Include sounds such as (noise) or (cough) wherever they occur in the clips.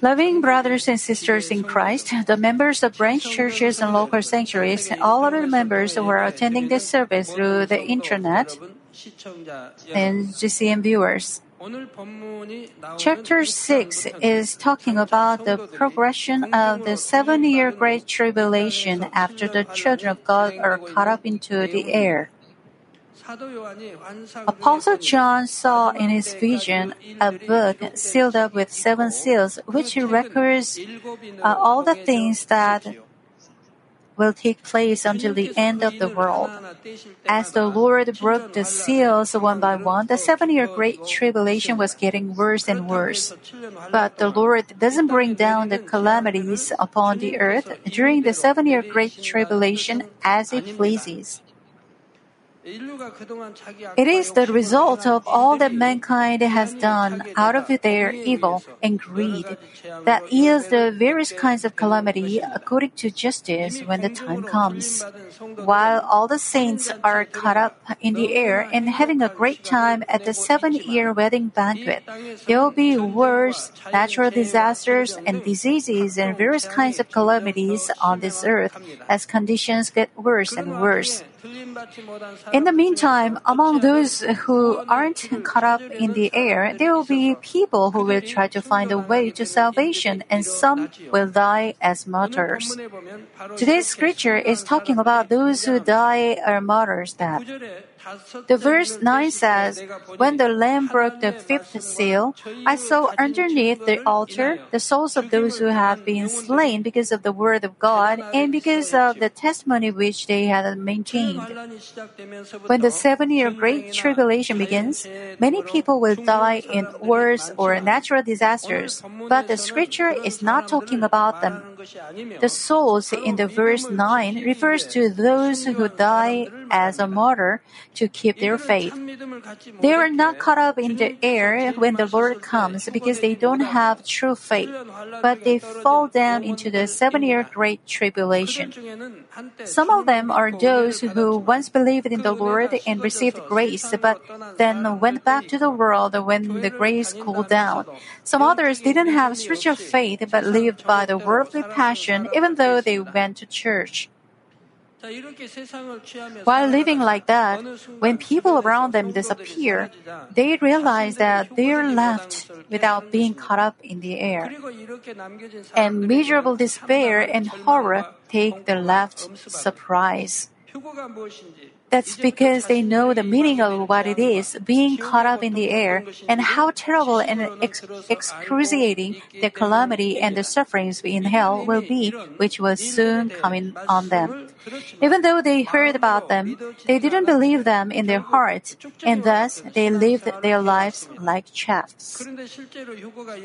Loving brothers and sisters in Christ, the members of branch churches and local sanctuaries, all all other members who are attending this service through the internet, and GCN viewers. Chapter 6 is talking about the progression of the seven year Great Tribulation after the children of God are caught up into the air. Apostle John saw in his vision a book sealed up with seven seals, which records uh, all the things that will take place until the end of the world. As the Lord broke the seals one by one, the seven year Great Tribulation was getting worse and worse. But the Lord doesn't bring down the calamities upon the earth during the seven year Great Tribulation as He pleases. It is the result of all that mankind has done out of their evil and greed that yields the various kinds of calamity according to justice when the time comes. While all the saints are caught up in the air and having a great time at the seven year wedding banquet, there will be wars, natural disasters, and diseases and various kinds of calamities on this earth as conditions get worse and worse. In the meantime, among those who aren't caught up in the air, there will be people who will try to find a way to salvation, and some will die as martyrs. Today's scripture is talking about those who die are martyrs' death. The verse 9 says, When the Lamb broke the fifth seal, I saw underneath the altar the souls of those who have been slain because of the word of God and because of the testimony which they had maintained. When the seven year Great Tribulation begins, many people will die in wars or natural disasters, but the scripture is not talking about them. The souls in the verse 9 refers to those who die as a martyr to keep their faith. They are not caught up in the air when the Lord comes because they don't have true faith, but they fall down into the seven year Great Tribulation. Some of them are those who once believed in the Lord and received grace, but then went back to the world when the grace cooled down. Some others didn't have spiritual faith but lived by the worldly passion even though they went to church. While living like that, when people around them disappear, they realize that they are left without being caught up in the air. And miserable despair and horror take the left surprise. That's because they know the meaning of what it is being caught up in the air and how terrible and ex- excruciating the calamity and the sufferings in hell (laughs) will be, which will soon come in on them. (laughs) Even though they heard about them, they didn't believe them in their hearts, and thus they lived their lives like chaffs.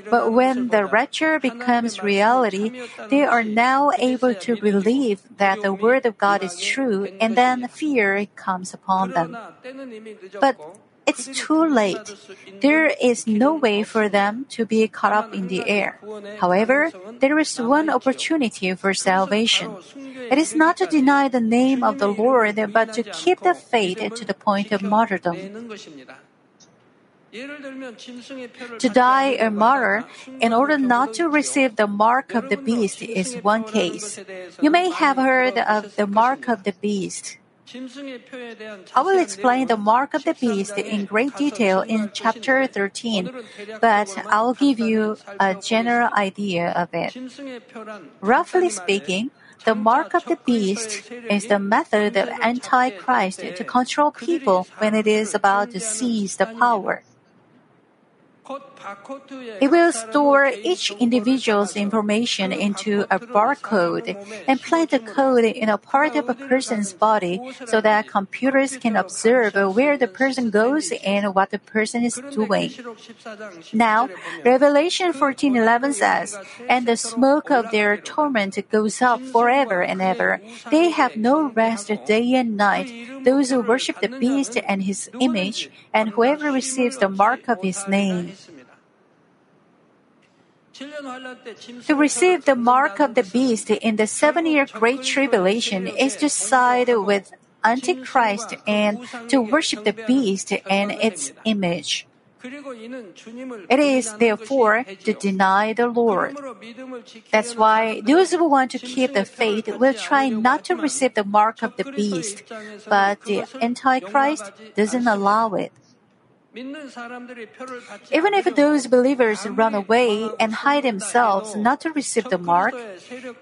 But when the rapture becomes reality, they are now able to believe that the word of God is true, and then fear comes upon them. But it's too late. There is no way for them to be caught up in the air. However, there is one opportunity for salvation. It is not to deny the name of the Lord, but to keep the faith to the point of martyrdom. To die a martyr in order not to receive the mark of the beast is one case. You may have heard of the mark of the beast. I will explain the mark of the beast in great detail in chapter 13, but I'll give you a general idea of it. Roughly speaking, the mark of the beast is the method of Antichrist to control people when it is about to seize the power. It will store each individual's information into a barcode and plant the code in a part of a person's body so that computers can observe where the person goes and what the person is doing. Now, Revelation 14:11 says, "And the smoke of their torment goes up forever and ever. They have no rest day and night. Those who worship the beast and his image, and whoever receives the mark of his name." To receive the mark of the beast in the seven year Great Tribulation is to side with Antichrist and to worship the beast and its image. It is, therefore, to deny the Lord. That's why those who want to keep the faith will try not to receive the mark of the beast, but the Antichrist doesn't allow it. Even if those believers run away and hide themselves not to receive the mark,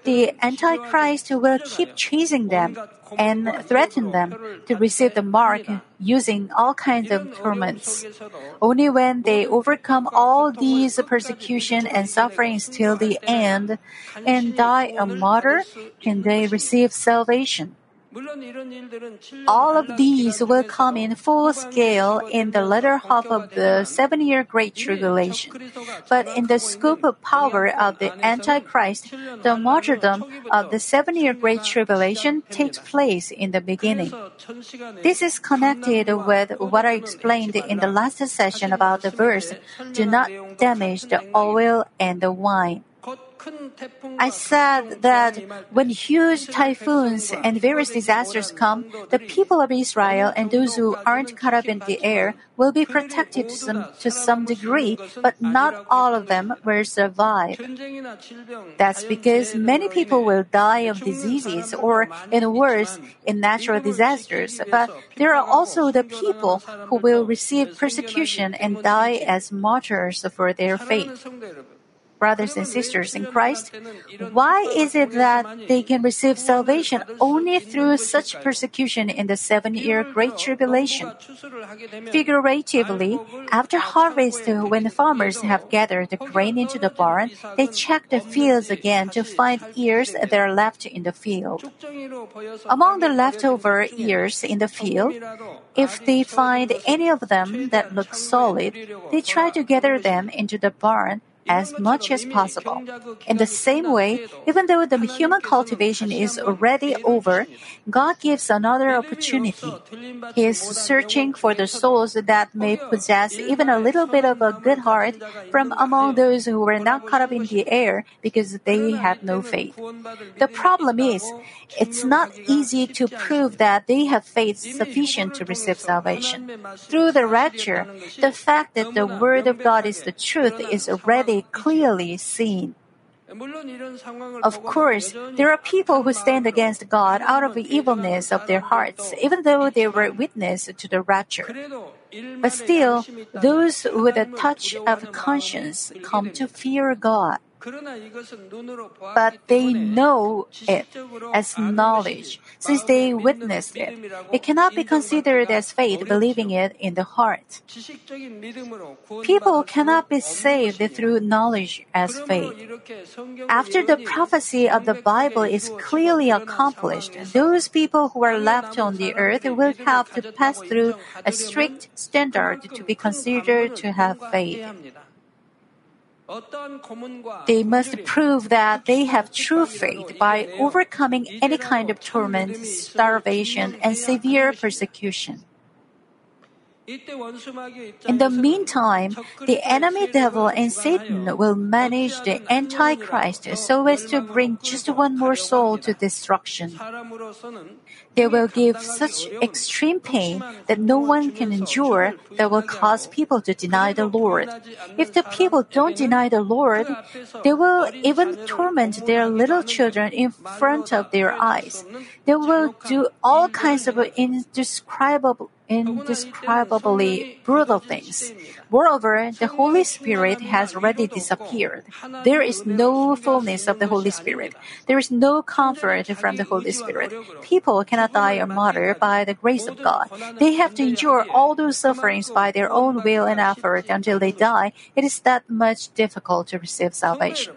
the Antichrist will keep chasing them and threaten them to receive the mark using all kinds of torments. Only when they overcome all these persecution and sufferings till the end and die a martyr can they receive salvation. All of these will come in full scale in the latter half of the seven year Great Tribulation. But in the scope of power of the Antichrist, the martyrdom of the seven year Great Tribulation takes place in the beginning. This is connected with what I explained in the last session about the verse do not damage the oil and the wine. I said that when huge typhoons and various disasters come, the people of Israel and those who aren't caught up in the air will be protected to some, to some degree, but not all of them will survive. That's because many people will die of diseases or, in worse, in natural disasters. But there are also the people who will receive persecution and die as martyrs for their faith brothers and sisters in Christ, why is it that they can receive salvation only through such persecution in the seven year Great Tribulation? Figuratively, after harvest, when the farmers have gathered the grain into the barn, they check the fields again to find ears that are left in the field. Among the leftover ears in the field, if they find any of them that look solid, they try to gather them into the barn as much as possible. In the same way, even though the human cultivation is already over, God gives another opportunity. He is searching for the souls that may possess even a little bit of a good heart from among those who were not caught up in the air because they had no faith. The problem is, it's not easy to prove that they have faith sufficient to receive salvation. Through the rapture, the fact that the Word of God is the truth is already clearly seen. Of course, there are people who stand against God out of the evilness of their hearts, even though they were witness to the rapture. But still, those with a touch of conscience come to fear God. But they know it as knowledge, since they witnessed it. It cannot be considered as faith, believing it in the heart. People cannot be saved through knowledge as faith. After the prophecy of the Bible is clearly accomplished, those people who are left on the earth will have to pass through a strict standard to be considered to have faith. They must prove that they have true faith by overcoming any kind of torment, starvation, and severe persecution. In the meantime, the enemy devil and Satan will manage the Antichrist so as to bring just one more soul to destruction. They will give such extreme pain that no one can endure that will cause people to deny the Lord. If the people don't deny the Lord, they will even torment their little children in front of their eyes. They will do all kinds of indescribable indescribably brutal things. Moreover, the Holy Spirit has already disappeared. There is no fullness of the Holy Spirit. There is no comfort from the Holy Spirit. People cannot die or martyr by the grace of God. They have to endure all those sufferings by their own will and effort until they die. It is that much difficult to receive salvation.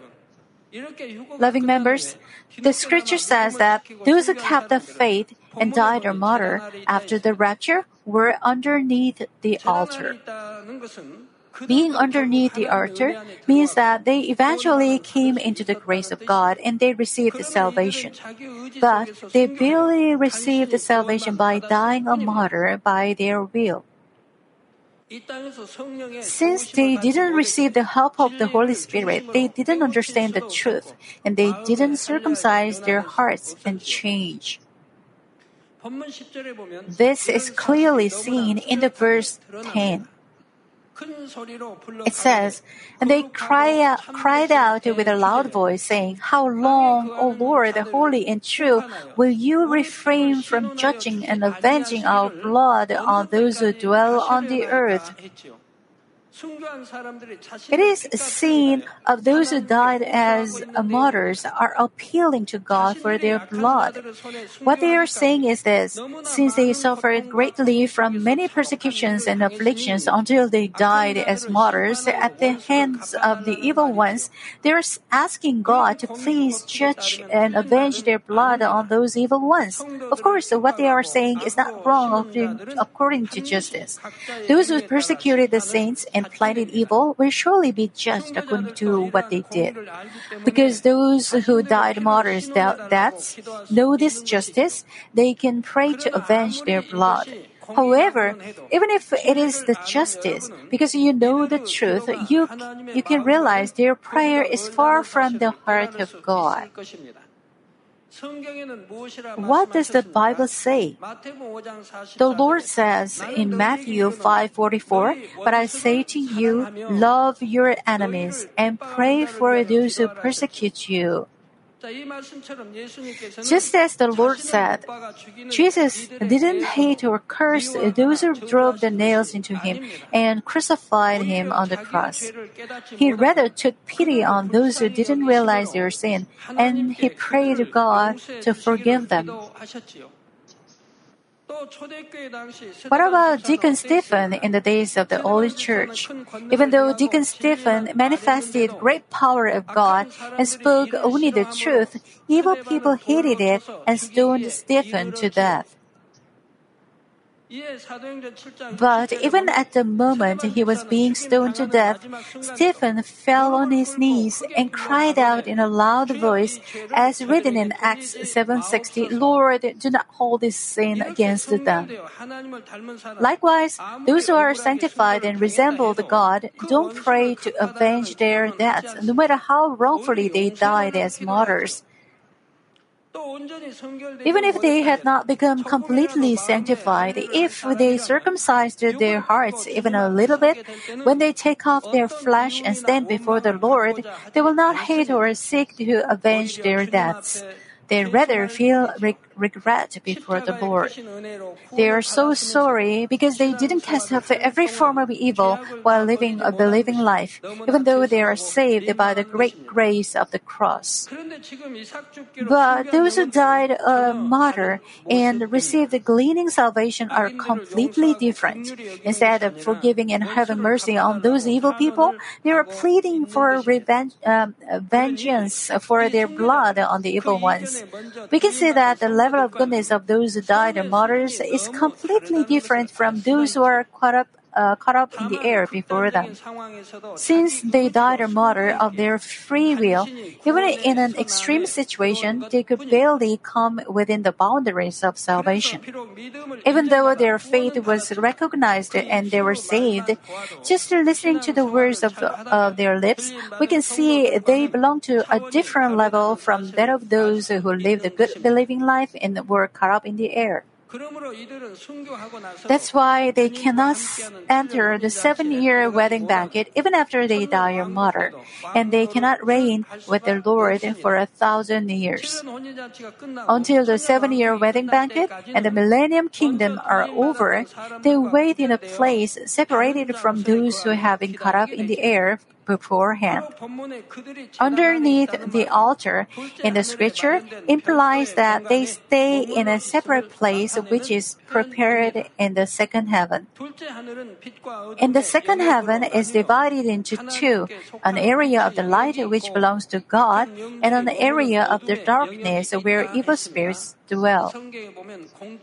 Loving members, the scripture says that those who kept the faith and died or martyr after the rapture were underneath the altar. Being underneath the altar means that they eventually came into the grace of God and they received the salvation. But they barely received the salvation by dying a martyr by their will. Since they didn't receive the help of the Holy Spirit, they didn't understand the truth, and they didn't circumcise their hearts and change. This is clearly seen in the verse 10. It says, And they cry out, cried out with a loud voice, saying, How long, O Lord, holy and true, will you refrain from judging and avenging our blood on those who dwell on the earth? It is seen of those who died as martyrs are appealing to God for their blood. What they are saying is this since they suffered greatly from many persecutions and afflictions until they died as martyrs at the hands of the evil ones, they are asking God to please judge and avenge their blood on those evil ones. Of course, what they are saying is not wrong according to justice. Those who persecuted the saints and planted evil will surely be judged according to what they did. Because those who died martyrs' deaths know this justice, they can pray to avenge their blood. However, even if it is the justice, because you know the truth, you, you can realize their prayer is far from the heart of God. What does the Bible say? The Lord says in Matthew 5:44, "But I say to you, love your enemies and pray for those who persecute you." Just as the Lord said, Jesus didn't hate or curse those who drove the nails into him and crucified him on the cross. He rather took pity on those who didn't realize their sin and he prayed God to forgive them. What about Deacon Stephen in the days of the early church? Even though Deacon Stephen manifested great power of God and spoke only the truth, evil people hated it and stoned Stephen to death. But even at the moment he was being stoned to death, Stephen fell on his knees and cried out in a loud voice, as written in Acts 7:60, "Lord, do not hold this sin against them." Likewise, those who are sanctified and resemble the God don't pray to avenge their deaths, no matter how wrongfully they died as martyrs. Even if they had not become completely sanctified, if they circumcised their hearts even a little bit, when they take off their flesh and stand before the Lord, they will not hate or seek to avenge their deaths. They rather feel re- regret before the Lord. They are so sorry because they didn't cast off every form of evil while living a believing life, even though they are saved by the great grace of the cross. But those who died a martyr and received the gleaning salvation are completely different. Instead of forgiving and having mercy on those evil people, they are pleading for revenge, um, vengeance for their blood on the evil ones. We can see that the level of goodness of those who died as martyrs is completely different from those who are caught up uh, caught up in the air before them. Since they died a martyr of their free will, even in an extreme situation, they could barely come within the boundaries of salvation. Even though their faith was recognized and they were saved, just listening to the words of, of their lips, we can see they belong to a different level from that of those who lived a good believing life and were caught up in the air. That's why they cannot enter the seven year wedding banquet even after they die or martyr, and they cannot reign with the Lord for a thousand years. Until the seven year wedding banquet and the millennium kingdom are over, they wait in a place separated from those who have been caught up in the air beforehand. Underneath the altar in the scripture implies that they stay in a separate place which is prepared in the second heaven. In the second heaven is divided into two, an area of the light which belongs to God and an area of the darkness where evil spirits dwell.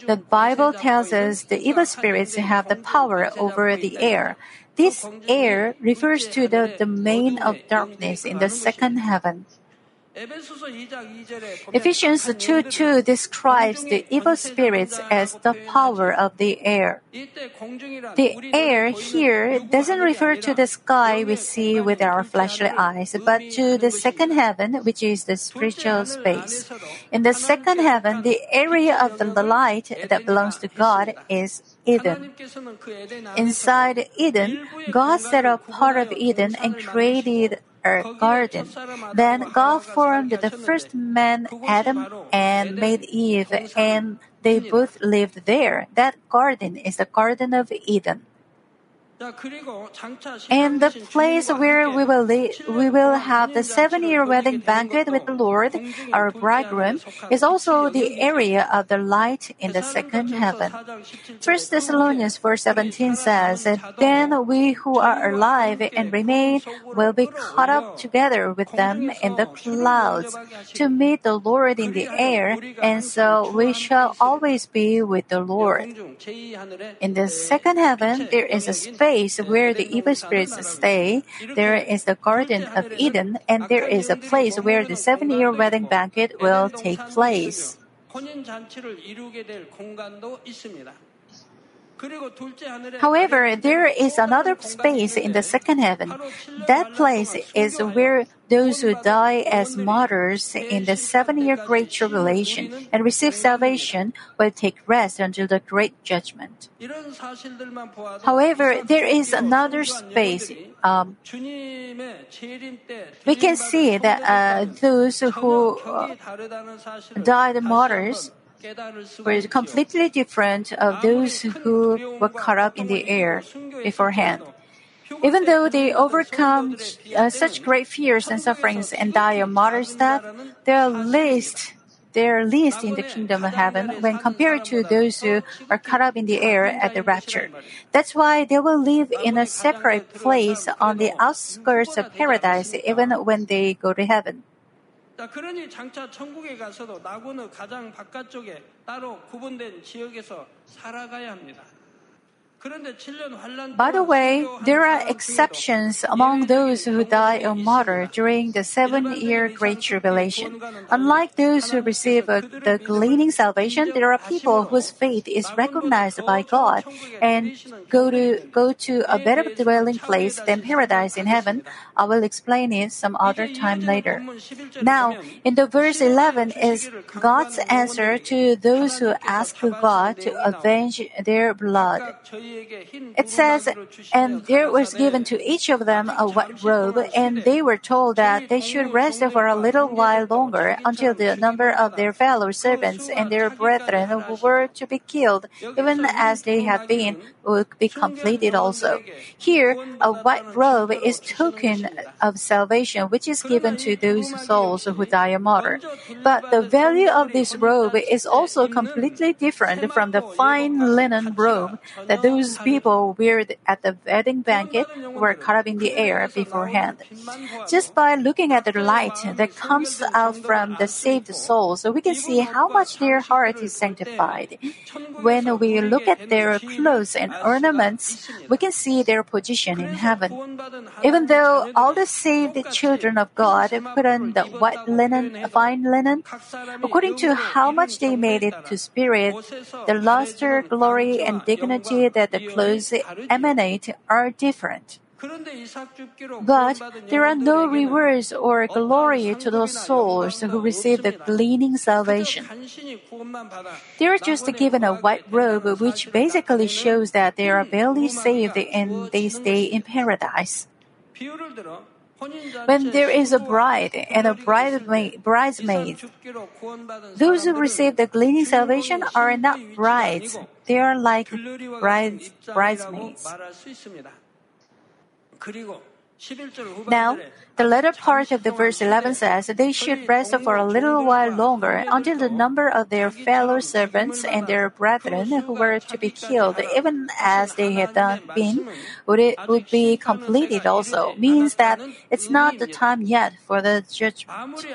The Bible tells us the evil spirits have the power over the air. This air refers to the domain of darkness in the second heaven. Ephesians 2:2 describes the evil spirits as the power of the air. The air here doesn't refer to the sky we see with our fleshly eyes, but to the second heaven, which is the spiritual space. In the second heaven, the area of the light that belongs to God is Eden. Inside Eden, God set up part of Eden and created a garden. Then God formed the first man, Adam, and made Eve, and they both lived there. That garden is the Garden of Eden. And the place where we will li- we will have the seven-year wedding banquet with the Lord, our bridegroom, is also the area of the light in the second heaven. First Thessalonians 4:17 says, "Then we who are alive and remain will be caught up together with them in the clouds to meet the Lord in the air, and so we shall always be with the Lord." In the second heaven, there is a space where the evil spirits stay. There is the Garden of Eden, and there is a place where the seven-year wedding banquet will take place. However, there is another space in the second heaven. That place is where those who die as martyrs in the seven year great tribulation and receive salvation will take rest until the great judgment. However, there is another space. Um, we can see that uh, those who uh, died martyrs were completely different of those who were caught up in the air beforehand. Even though they overcome uh, such great fears and sufferings and die a martyr's death, they are least they are least in the kingdom of heaven when compared to those who are caught up in the air at the rapture. That's why they will live in a separate place on the outskirts of paradise even when they go to heaven. 자, 그러니 장차 천국에 가서도 나고는 가장 바깥쪽에 따로 구분된 지역에서 살아가야 합니다. By the way, there are exceptions among those who die a martyr during the seven-year Great Tribulation. Unlike those who receive the gleaning salvation, there are people whose faith is recognized by God and go to go to a better dwelling place than paradise in heaven. I will explain it some other time later. Now, in the verse 11 is God's answer to those who ask God to avenge their blood. It says, and there was given to each of them a white robe, and they were told that they should rest for a little while longer until the number of their fellow servants and their brethren who were to be killed, even as they had been, would be completed also. Here, a white robe is token of salvation, which is given to those souls who die a martyr. But the value of this robe is also completely different from the fine linen robe that those people wear at the wedding banquet were caught up in the air beforehand. Just by looking at the light that comes out from the saved souls, we can see how much their heart is sanctified. When we look at their clothes and ornaments, we can see their position in heaven. Even though all the saved children of God put on the white linen, fine linen, according to how much they made it to spirit, the luster, glory, and dignity that the clothes emanate are different. But there are no rewards or glory to those souls who receive the gleaning salvation. They are just given a white robe, which basically shows that they are barely saved and they stay in paradise. When there is a bride and a bridesmaid, bridesmaid, those who receive the gleaning salvation are not brides. They are like brides, bridesmaids. Now, the latter part of the verse 11 says they should rest for a little while longer until the number of their fellow servants and their brethren who were to be killed, even as they had done been, would, it, would be completed also. Means that it's not the time yet for the judgment.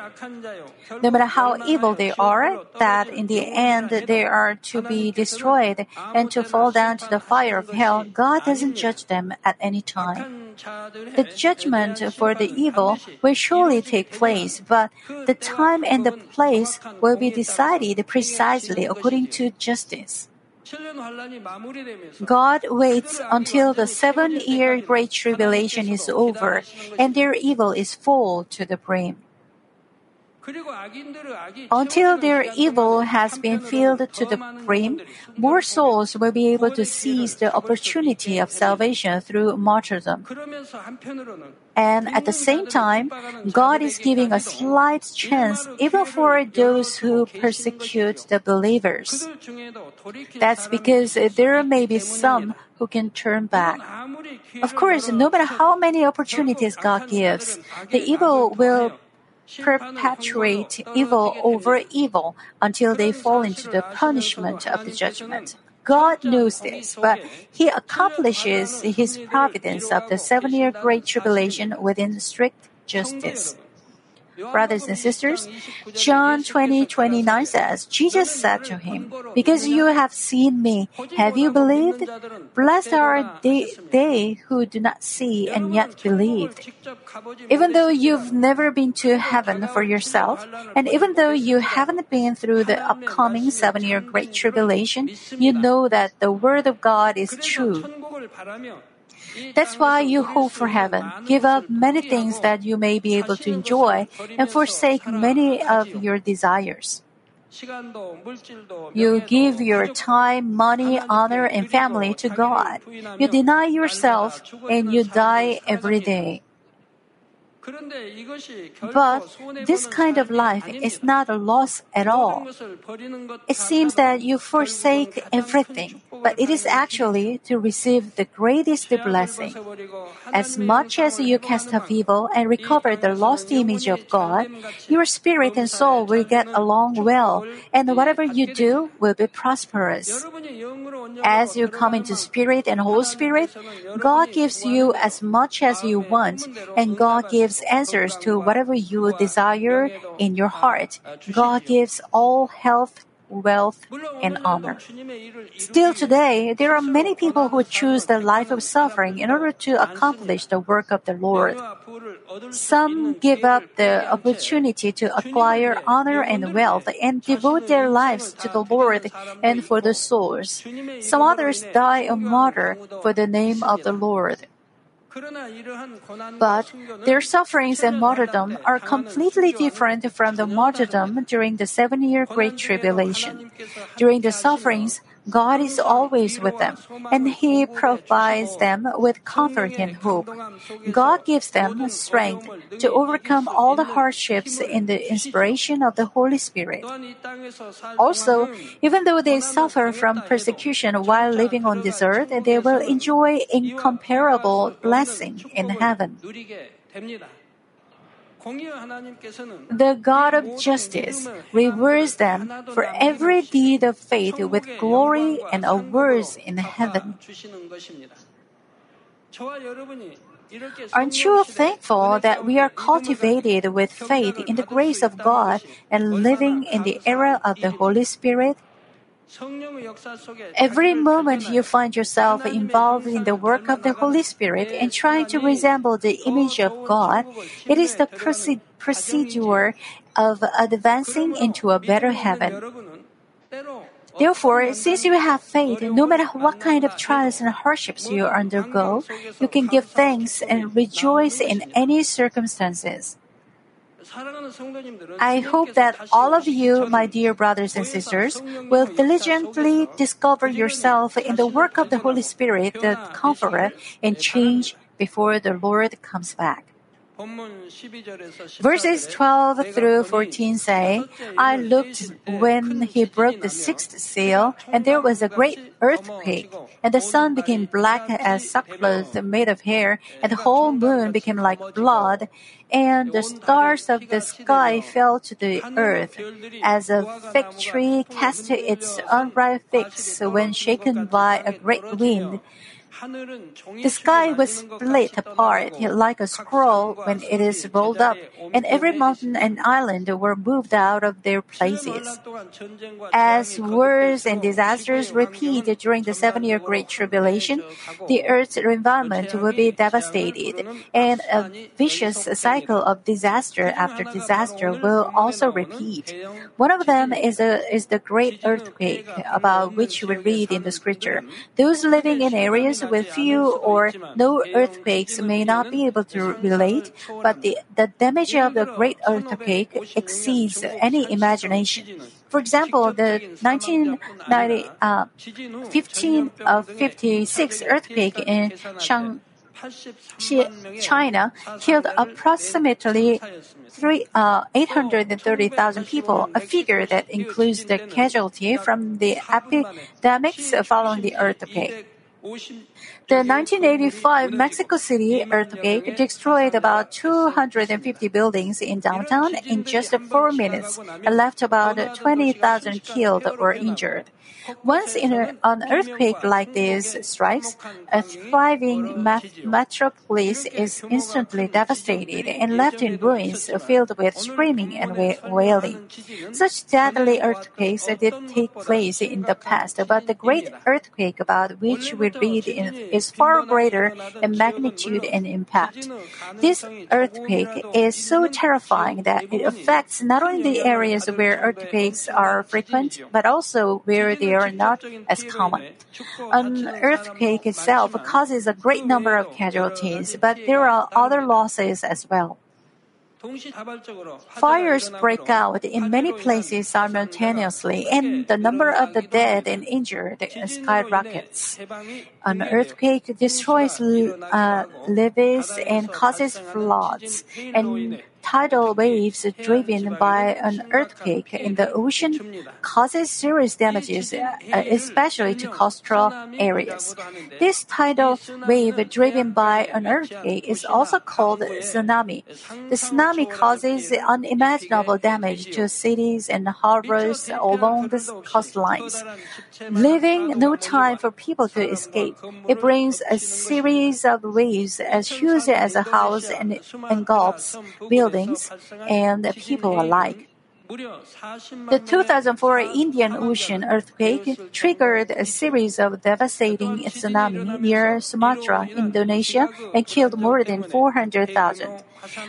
No matter how evil they are, that in the end they are to be destroyed and to fall down to the fire of hell, God doesn't judge them at any time. The judgment for the evil will surely take place, but the time and the place will be decided precisely according to justice. God waits until the seven year great tribulation is over and their evil is full to the brim. Until their evil has been filled to the brim, more souls will be able to seize the opportunity of salvation through martyrdom. And at the same time, God is giving a slight chance even for those who persecute the believers. That's because there may be some who can turn back. Of course, no matter how many opportunities God gives, the evil will perpetuate evil over evil until they fall into the punishment of the judgment. God knows this, but He accomplishes His providence of the seven year Great Tribulation within strict justice. Brothers and sisters, John 20, 29 says, Jesus said to him, Because you have seen me, have you believed? Blessed are they, they who do not see and yet believed. Even though you've never been to heaven for yourself, and even though you haven't been through the upcoming seven year Great Tribulation, you know that the Word of God is true. That's why you hope for heaven. Give up many things that you may be able to enjoy and forsake many of your desires. You give your time, money, honor, and family to God. You deny yourself and you die every day. But this kind of life is not a loss at all. It seems that you forsake everything, but it is actually to receive the greatest blessing. As much as you cast off evil and recover the lost image of God, your spirit and soul will get along well, and whatever you do will be prosperous. As you come into Spirit and Holy Spirit, God gives you as much as you want, and God gives answers to whatever you desire in your heart. God gives all health, wealth, and honor. Still today, there are many people who choose the life of suffering in order to accomplish the work of the Lord. Some give up the opportunity to acquire honor and wealth and devote their lives to the Lord and for the souls. Some others die a martyr for the name of the Lord. But their sufferings and martyrdom are completely different from the martyrdom during the seven year Great Tribulation. During the sufferings, God is always with them, and He provides them with comfort and hope. God gives them strength to overcome all the hardships in the inspiration of the Holy Spirit. Also, even though they suffer from persecution while living on this earth, they will enjoy incomparable blessing in heaven. The God of justice rewards them for every deed of faith with glory and awards in heaven. Aren't you thankful that we are cultivated with faith in the grace of God and living in the era of the Holy Spirit? Every moment you find yourself involved in the work of the Holy Spirit and trying to resemble the image of God, it is the procedure of advancing into a better heaven. Therefore, since you have faith, no matter what kind of trials and hardships you undergo, you can give thanks and rejoice in any circumstances. I hope that all of you, my dear brothers and sisters, will diligently discover yourself in the work of the Holy Spirit, the Comforter, and change before the Lord comes back. Verses 12 through 14 say, I looked when he broke the sixth seal, and there was a great earthquake, and the sun became black as sackcloth made of hair, and the whole moon became like blood, and the stars of the sky fell to the earth, as a fig tree casts its unripe figs when shaken by a great wind. The sky was split apart like a scroll when it is rolled up, and every mountain and island were moved out of their places. As wars and disasters repeat during the seven year Great Tribulation, the earth's environment will be devastated, and a vicious cycle of disaster after disaster will also repeat. One of them is, a, is the great earthquake about which we read in the scripture. Those living in areas with few or no earthquakes may not be able to relate, but the, the damage of the great earthquake exceeds any imagination. For example, the 1990, uh, 15 of 56 earthquake in Shaanxi, China killed approximately three, uh, 830,000 people, a figure that includes the casualty from the epidemics following the earthquake. The 1985 Mexico City earthquake destroyed about 250 buildings in downtown in just four minutes. and left about 20,000 killed or injured. Once in a, an earthquake like this strikes, a thriving metropolis is instantly devastated and left in ruins filled with screaming and wailing. Such deadly earthquakes did take place in the past, but the great earthquake about which we read is far greater in magnitude and impact. This earthquake is so terrifying that it affects not only the areas where earthquakes are frequent, but also where they are not as common. An earthquake itself causes a great number of casualties, but there are other losses as well. Fires break out in many places simultaneously, and the number of the dead and injured skyrockets. An earthquake destroys uh, levees and causes floods, and tidal waves driven by an earthquake in the ocean causes serious damages, uh, especially to coastal areas. This tidal wave driven by an earthquake is also called tsunami. The tsunami causes unimaginable damage to cities and harbors along the coastlines, leaving no time for people to escape. It brings a series of waves as huge as a house and engulfs buildings buildings and people alike. The 2004 Indian Ocean earthquake triggered a series of devastating tsunami near Sumatra, Indonesia, and killed more than 400,000.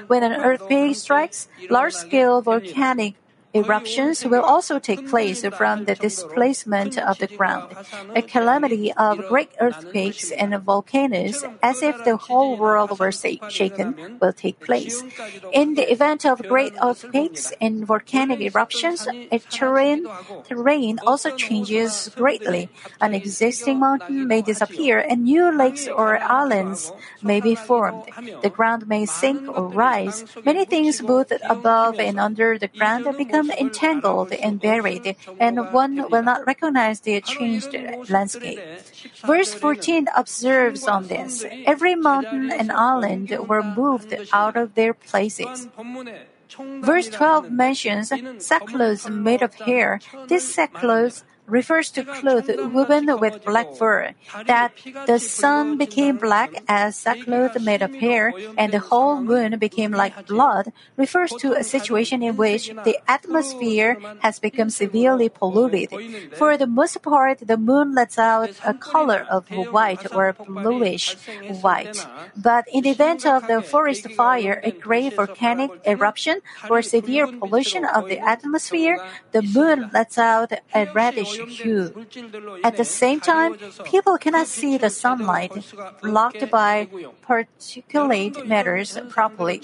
When an earthquake strikes, large-scale volcanic Eruptions will also take place from the displacement of the ground. A calamity of great earthquakes and volcanoes, as if the whole world were shaken, will take place. In the event of great earthquakes and volcanic eruptions, terrain, terrain also changes greatly. An existing mountain may disappear and new lakes or islands may be formed. The ground may sink or rise. Many things both above and under the ground become become entangled and buried, and one will not recognize the changed landscape. Verse 14 observes on this. Every mountain and island were moved out of their places. Verse 12 mentions sackcloth made of hair. This sackcloth refers to cloth woven with black fur. That the sun became black as sackcloth made of hair, and the whole moon became like blood, refers to a situation in which the atmosphere has become severely polluted. For the most part, the moon lets out a color of white or bluish white. But in the event of the forest fire, a great volcanic eruption, or severe pollution of the atmosphere, the moon lets out a reddish hue. At the same time, people cannot see the sunlight blocked by particulate matters properly.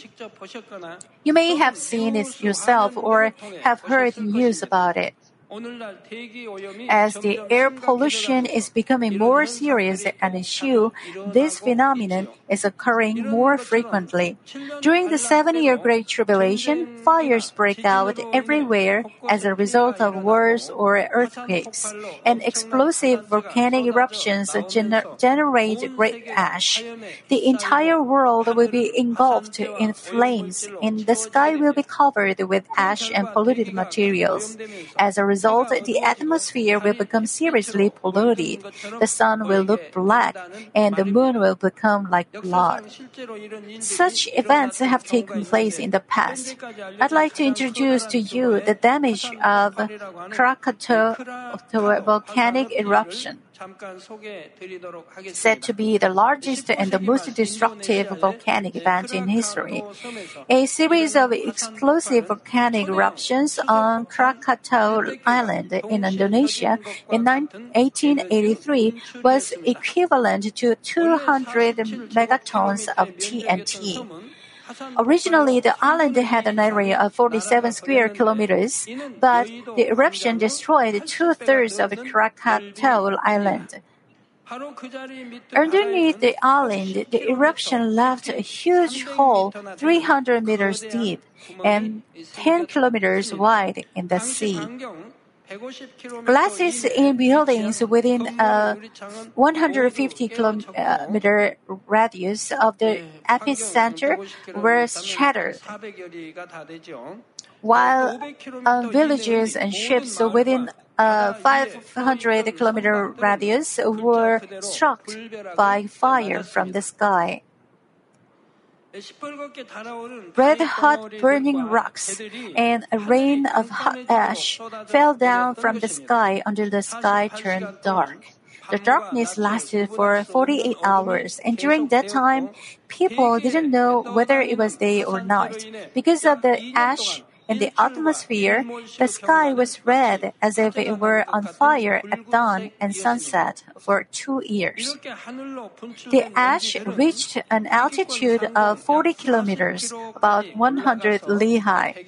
You may have seen it yourself or have heard news about it. As the air pollution is becoming more serious an issue, this phenomenon is occurring more frequently. During the seven year Great Tribulation, fires break out everywhere as a result of wars or earthquakes, and explosive volcanic eruptions gener- generate great ash. The entire world will be engulfed in flames, and the sky will be covered with ash and polluted materials. As a result, result, the atmosphere will become seriously polluted. The sun will look black, and the moon will become like blood. Such events have taken place in the past. I'd like to introduce to you the damage of Krakatoa volcanic eruption said to be the largest and the most destructive volcanic event in history. A series of explosive volcanic eruptions on Krakatau Island in Indonesia in 1883 was equivalent to 200 megatons of TNT. Originally, the island had an area of 47 square kilometers, but the eruption destroyed two thirds of Krakatoa Island. Underneath the island, the eruption left a huge hole 300 meters deep and 10 kilometers wide in the sea. Glasses in buildings within a 150 kilometer radius of the epicenter were shattered, while uh, villages and ships within a 500 kilometer radius were struck by fire from the sky. Red hot burning rocks and a rain of hot ash fell down from the sky until the sky turned dark. The darkness lasted for 48 hours, and during that time, people didn't know whether it was day or night. Because of the ash, in the atmosphere, the sky was red as if it were on fire at dawn and sunset for two years. The ash reached an altitude of 40 kilometers, about 100 li high,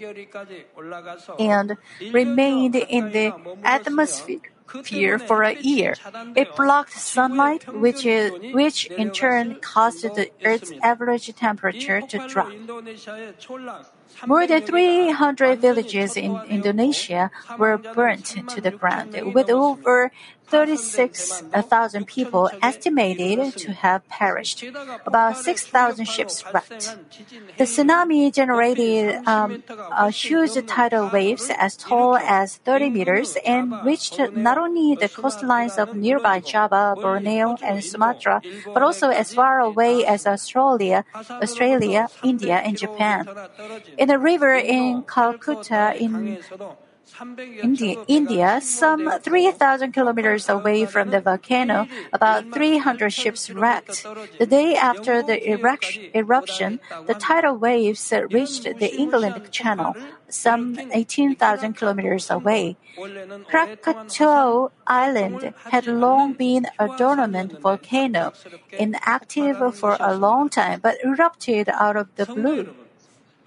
and remained in the atmosphere for a year. It blocked sunlight, which, is, which in turn caused the Earth's average temperature to drop. More than 300 villages in Indonesia were burnt to the ground, with over 36,000 people estimated to have perished. About 6,000 ships wrecked. The tsunami generated um, huge tidal waves as tall as 30 meters and reached not only the coastlines of nearby Java, Borneo, and Sumatra, but also as far away as Australia, Australia, India, and Japan. In a river in Calcutta, in India, India, some 3,000 kilometers away from the volcano, about 300 ships wrecked. The day after the eruption, the tidal waves reached the England Channel, some 18,000 kilometers away. Krakatoa Island had long been a dormant volcano, inactive for a long time, but erupted out of the blue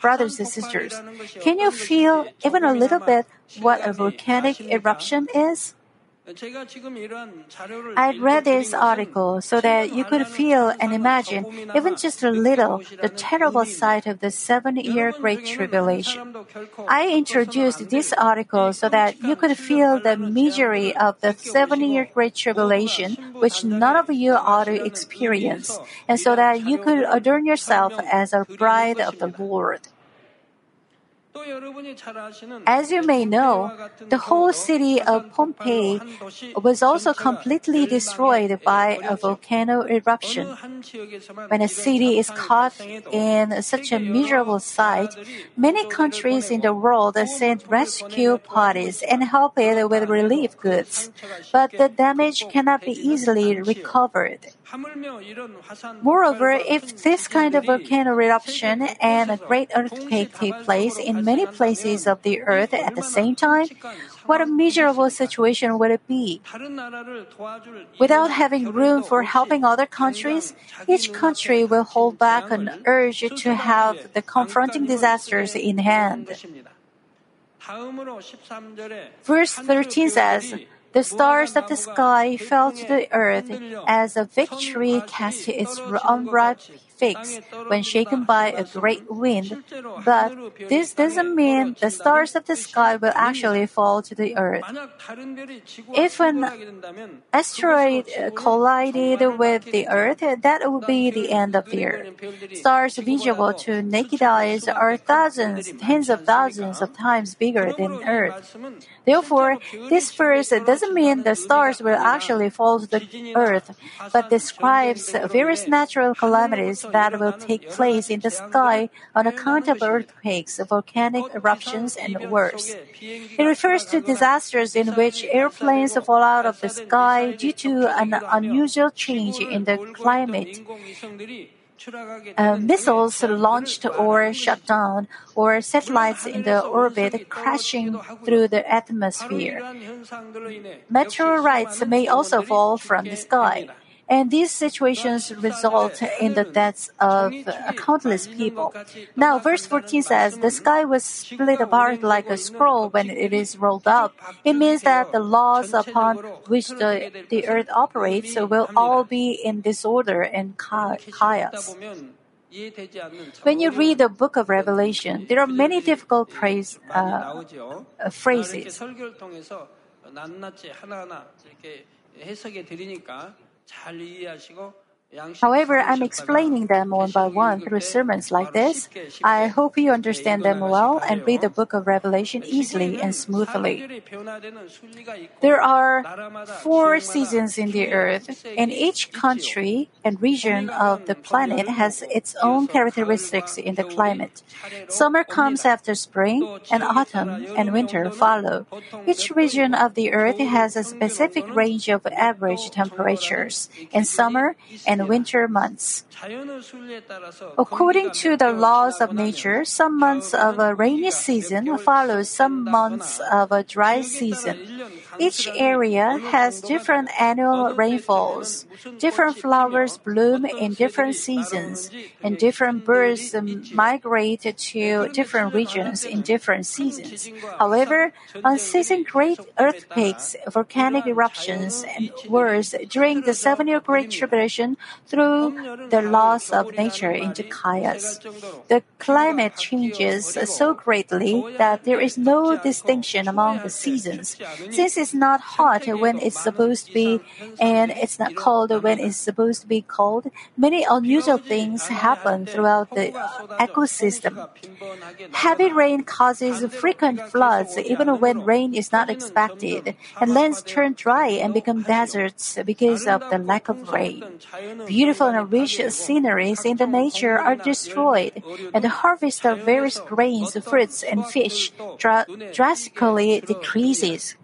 brothers and sisters, can you feel even a little bit what a volcanic eruption is? I read this article so that you could feel and imagine, even just a little, the terrible sight of the seven year Great Tribulation. I introduced this article so that you could feel the misery of the seven year Great Tribulation, which none of you ought to experience, and so that you could adorn yourself as a bride of the Lord. As you may know, the whole city of Pompeii was also completely destroyed by a volcano eruption. When a city is caught in such a miserable sight, many countries in the world send rescue parties and help it with relief goods, but the damage cannot be easily recovered. Moreover, if this kind of volcano eruption and a great earthquake take place in many places of the earth at the same time, what a miserable situation would it be? Without having room for helping other countries, each country will hold back an urge to have the confronting disasters in hand. Verse 13 says, the stars of the sky fell to the earth as a victory cast its unripe fixed when shaken by a great wind, but this doesn't mean the stars of the sky will actually fall to the earth. If an asteroid collided with the earth, that would be the end of the earth. Stars visible to naked eyes are thousands, tens of thousands of times bigger than earth. Therefore, this verse doesn't mean the stars will actually fall to the earth, but describes various natural calamities that will take place in the sky on account of earthquakes, volcanic eruptions, and worse. It refers to disasters in which airplanes fall out of the sky due to an unusual change in the climate. Uh, missiles launched or shut down, or satellites in the orbit crashing through the atmosphere. Meteorites may also fall from the sky. And these situations result in the deaths of countless people. Now, verse 14 says, The sky was split apart like a scroll when it is rolled up. It means that the laws upon which the, the earth operates will all be in disorder and chaos. When you read the book of Revelation, there are many difficult praise, uh, uh, phrases. However, I'm explaining them one by one through sermons like this. I hope you understand them well and read the book of Revelation easily and smoothly. There are four seasons in the earth, and each country and region of the planet has its own characteristics in the climate. Summer comes after spring, and autumn and winter follow. Each region of the earth has a specific range of average temperatures in summer and winter months. According to the laws of nature, some months of a rainy season follow some months of a dry season. Each area has different annual rainfalls. Different flowers bloom in different seasons, and different birds migrate to different regions in different seasons. However, unceasing great earthquakes, volcanic eruptions, and wars during the seven-year Great Tribulation threw the laws of nature into chaos. The climate changes so greatly that there is no distinction among the seasons. Since it's not hot when it's supposed to be, and it's not cold when it's supposed to be cold, many unusual things happen throughout the ecosystem. Heavy rain causes frequent floods even when rain is not expected, and lands turn dry and become deserts because of the lack of rain. Beautiful and rich sceneries in the nature are destroyed, and the harvest of various grains, fruits, and fish dra- drastically decreases.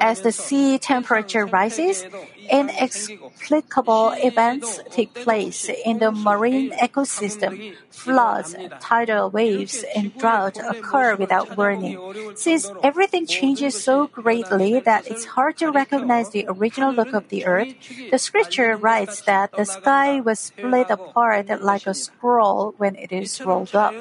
As the sea temperature rises, inexplicable events take place in the marine ecosystem. Floods, tidal waves, and drought occur without warning. Since everything changes so greatly that it's hard to recognize the original look of the earth, the scripture writes that the sky was split apart like a scroll when it is rolled up.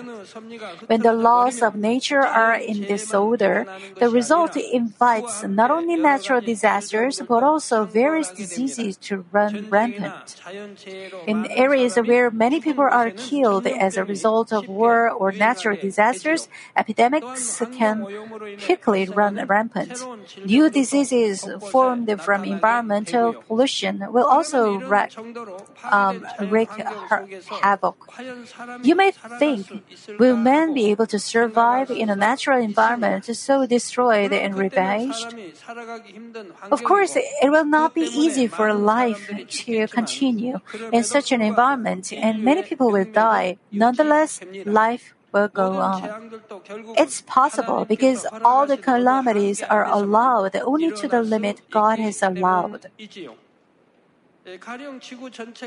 When the laws of nature are in disorder, the result invites not only natural disasters but also various diseases to run rampant. In areas where many people are killed as a result of war or natural disasters, epidemics can quickly run rampant. New diseases formed from environmental pollution will also wreak, um, wreak havoc. You may think, will man be able to survive in a natural environment so destroyed and ravaged? Of course, it will not be easy for life to continue in such an environment, and many people will die. Nonetheless, life will go on. It's possible because all the calamities are allowed only to the limit God has allowed.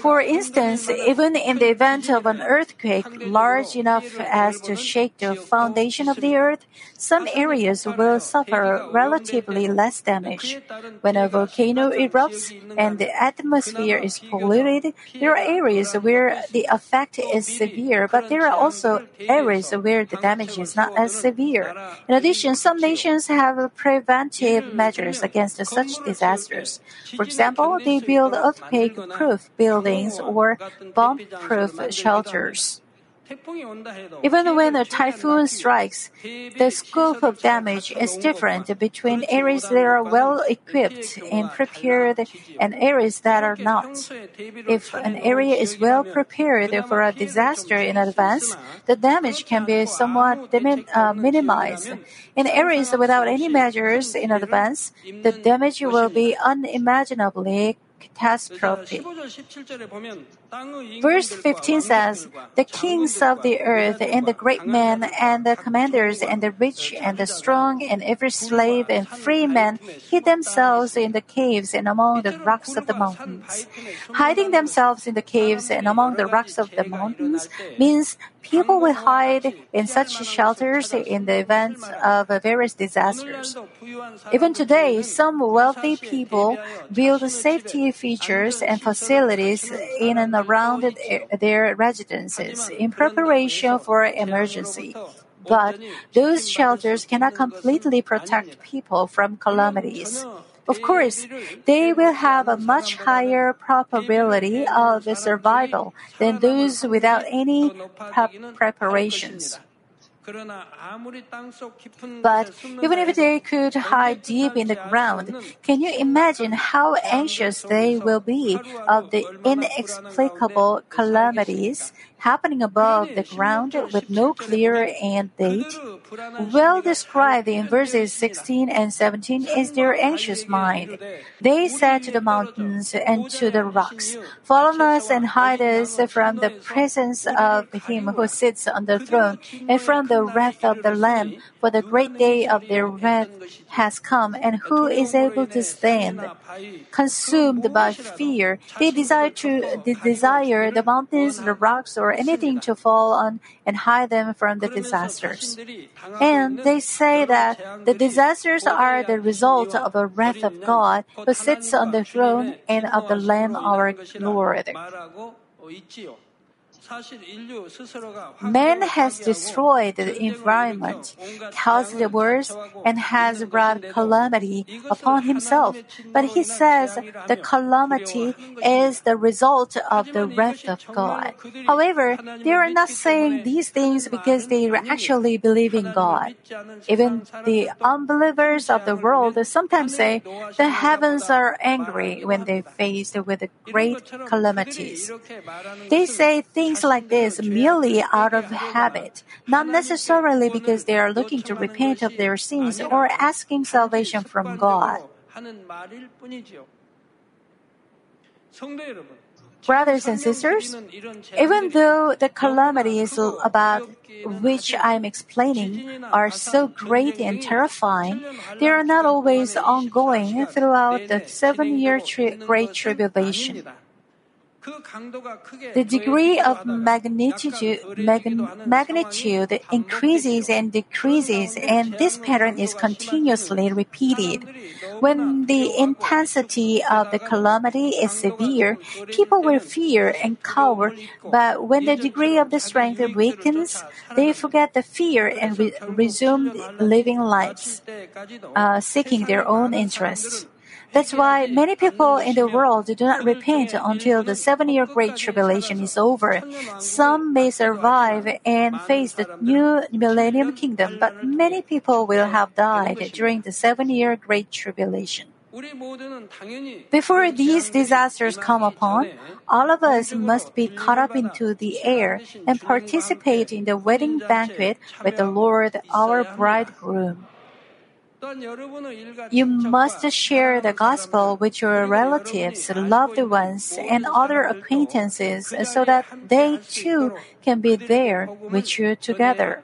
For instance, even in the event of an earthquake large enough as to shake the foundation of the earth, some areas will suffer relatively less damage. When a volcano erupts and the atmosphere is polluted, there are areas where the effect is severe, but there are also areas where the damage is not as severe. In addition, some nations have preventive measures against such disasters. For example, they build earthquake earthquake-proof buildings or bomb-proof shelters. Even when a typhoon strikes, the scope of damage is different between areas that are well equipped and prepared and areas that are not. If an area is well prepared for a disaster in advance, the damage can be somewhat uh, minimized. In areas without any measures in advance, the damage will be unimaginably catastrophe. Verse 15 says, The kings of the earth and the great men and the commanders and the rich and the strong and every slave and free man hid themselves in the caves and among the rocks of the mountains. Hiding themselves in the caves and among the rocks of the mountains means people will hide in such shelters in the event of various disasters. Even today, some wealthy people build safety features and facilities in and around their residences in preparation for emergency. But those shelters cannot completely protect people from calamities. Of course, they will have a much higher probability of survival than those without any preparations. But even if they could hide deep in the ground, can you imagine how anxious they will be of the inexplicable calamities happening above the ground with no clear end date? Well described in verses 16 and 17 is their anxious mind. They said to the mountains and to the rocks, Follow us and hide us from the presence of him who sits on the throne and from the wrath of the Lamb, for the great day of their wrath has come, and who is able to stand? Consumed by fear, they desire to they desire the mountains, the rocks, or anything to fall on and hide them from the disasters. And they say that the disasters are the result of a wrath of God who sits on the throne and of the Lamb our Lord. Man has destroyed the environment, caused the wars, and has brought calamity upon himself. But he says the calamity is the result of the wrath of God. However, they are not saying these things because they actually believe in God. Even the unbelievers of the world sometimes say the heavens are angry when they faced with great calamities. They say things things like this merely out of habit, not necessarily because they are looking to repent of their sins or asking salvation from God. Brothers and sisters, even though the calamities about which I am explaining are so great and terrifying, they are not always ongoing throughout the seven year tri- Great Tribulation. The degree of magnitude, magnitude increases and decreases, and this pattern is continuously repeated. When the intensity of the calamity is severe, people will fear and cower, but when the degree of the strength weakens, they forget the fear and re- resume living lives, uh, seeking their own interests. That's why many people in the world do not repent until the seven year Great Tribulation is over. Some may survive and face the new Millennium Kingdom, but many people will have died during the seven year Great Tribulation. Before these disasters come upon, all of us must be caught up into the air and participate in the wedding banquet with the Lord, our bridegroom. You must share the gospel with your relatives, loved ones, and other acquaintances so that they too can be there with you together.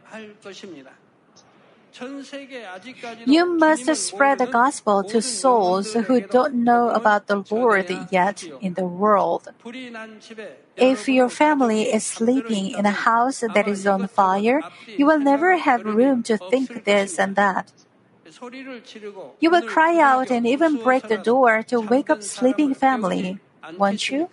You must spread the gospel to souls who don't know about the Lord yet in the world. If your family is sleeping in a house that is on fire, you will never have room to think this and that. You will cry out and even break the door to wake up sleeping family, won't you?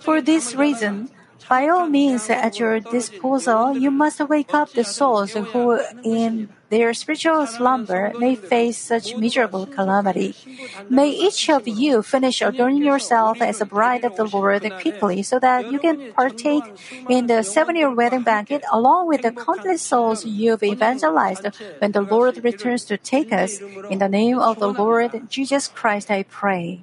For this reason, by all means at your disposal, you must wake up the souls who, in their spiritual slumber, may face such miserable calamity. May each of you finish adorning yourself as a bride of the Lord quickly, so that you can partake in the seven-year wedding banquet along with the countless souls you've evangelized when the Lord returns to take us. In the name of the Lord Jesus Christ, I pray.